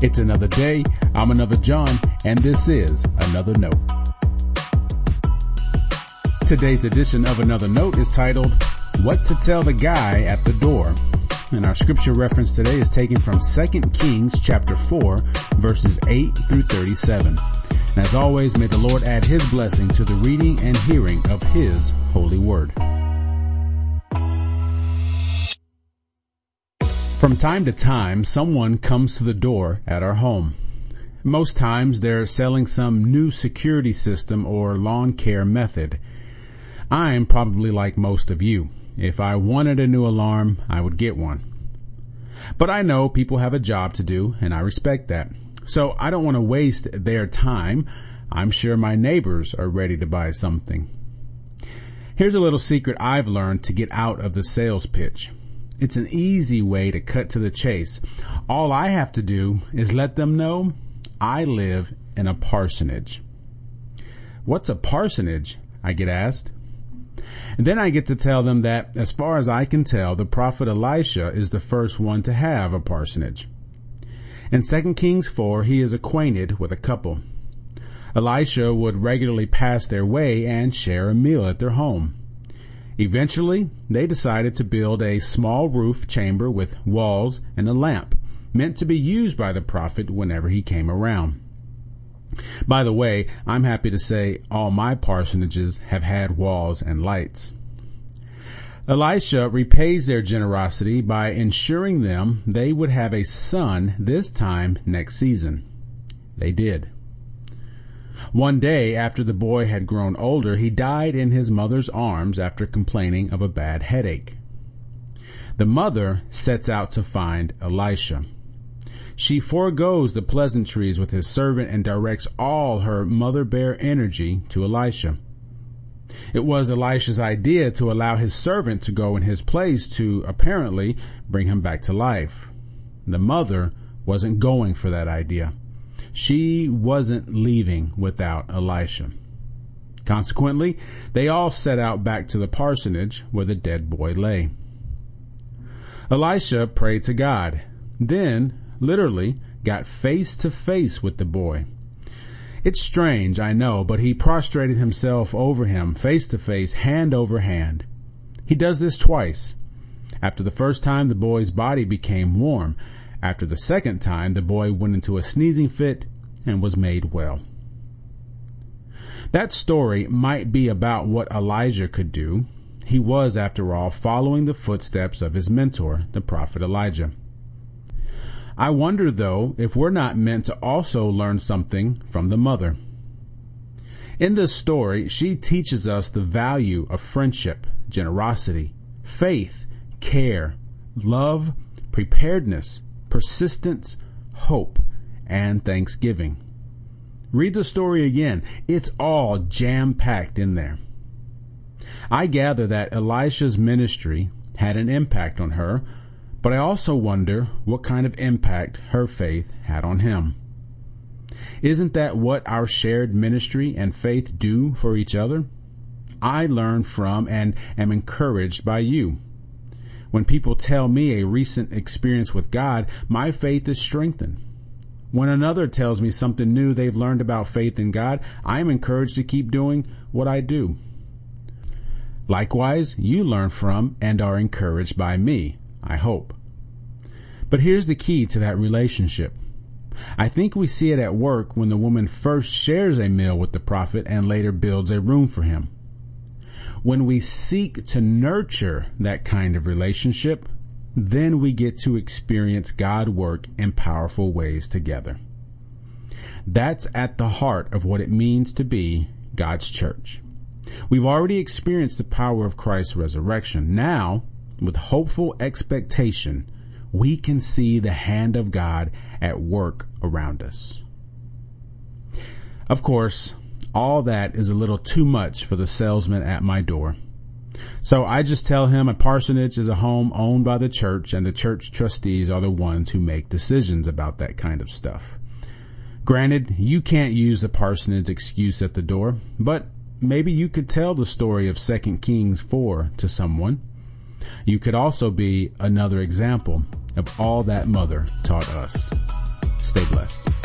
It's another day. I'm another John, and this is another note. Today's edition of another note is titled, What to Tell the Guy at the Door. And our scripture reference today is taken from 2 Kings chapter 4 verses 8 through 37. And as always, may the Lord add his blessing to the reading and hearing of his holy word. From time to time, someone comes to the door at our home. Most times they're selling some new security system or lawn care method. I'm probably like most of you. If I wanted a new alarm, I would get one. But I know people have a job to do and I respect that. So I don't want to waste their time. I'm sure my neighbors are ready to buy something. Here's a little secret I've learned to get out of the sales pitch. It's an easy way to cut to the chase. All I have to do is let them know I live in a parsonage. What's a parsonage? I get asked. And then I get to tell them that, as far as I can tell, the prophet Elisha is the first one to have a parsonage. In 2 Kings 4, he is acquainted with a couple. Elisha would regularly pass their way and share a meal at their home. Eventually, they decided to build a small roof chamber with walls and a lamp, meant to be used by the prophet whenever he came around. By the way, I'm happy to say all my parsonages have had walls and lights. Elisha repays their generosity by ensuring them they would have a son this time next season. They did. One day after the boy had grown older, he died in his mother's arms after complaining of a bad headache. The mother sets out to find Elisha. She foregoes the pleasantries with his servant and directs all her mother bear energy to Elisha. It was Elisha's idea to allow his servant to go in his place to apparently bring him back to life. The mother wasn't going for that idea. She wasn't leaving without Elisha. Consequently, they all set out back to the parsonage where the dead boy lay. Elisha prayed to God, then, literally, got face to face with the boy. It's strange, I know, but he prostrated himself over him, face to face, hand over hand. He does this twice. After the first time, the boy's body became warm. After the second time, the boy went into a sneezing fit and was made well. That story might be about what Elisha could do. He was, after all, following the footsteps of his mentor, the prophet Elijah. I wonder, though, if we're not meant to also learn something from the mother. In this story, she teaches us the value of friendship, generosity, faith, care, love, preparedness, persistence, hope, and thanksgiving. Read the story again. It's all jam packed in there. I gather that Elisha's ministry had an impact on her, but I also wonder what kind of impact her faith had on him. Isn't that what our shared ministry and faith do for each other? I learn from and am encouraged by you. When people tell me a recent experience with God, my faith is strengthened. When another tells me something new they've learned about faith in God, I am encouraged to keep doing what I do. Likewise, you learn from and are encouraged by me, I hope. But here's the key to that relationship. I think we see it at work when the woman first shares a meal with the prophet and later builds a room for him. When we seek to nurture that kind of relationship, then we get to experience God work in powerful ways together. That's at the heart of what it means to be God's church. We've already experienced the power of Christ's resurrection. Now, with hopeful expectation, we can see the hand of God at work around us. Of course, all that is a little too much for the salesman at my door. So I just tell him a parsonage is a home owned by the church and the church trustees are the ones who make decisions about that kind of stuff. Granted, you can't use the parsonage excuse at the door, but maybe you could tell the story of 2 Kings 4 to someone. You could also be another example, of all that mother taught us. Stay blessed.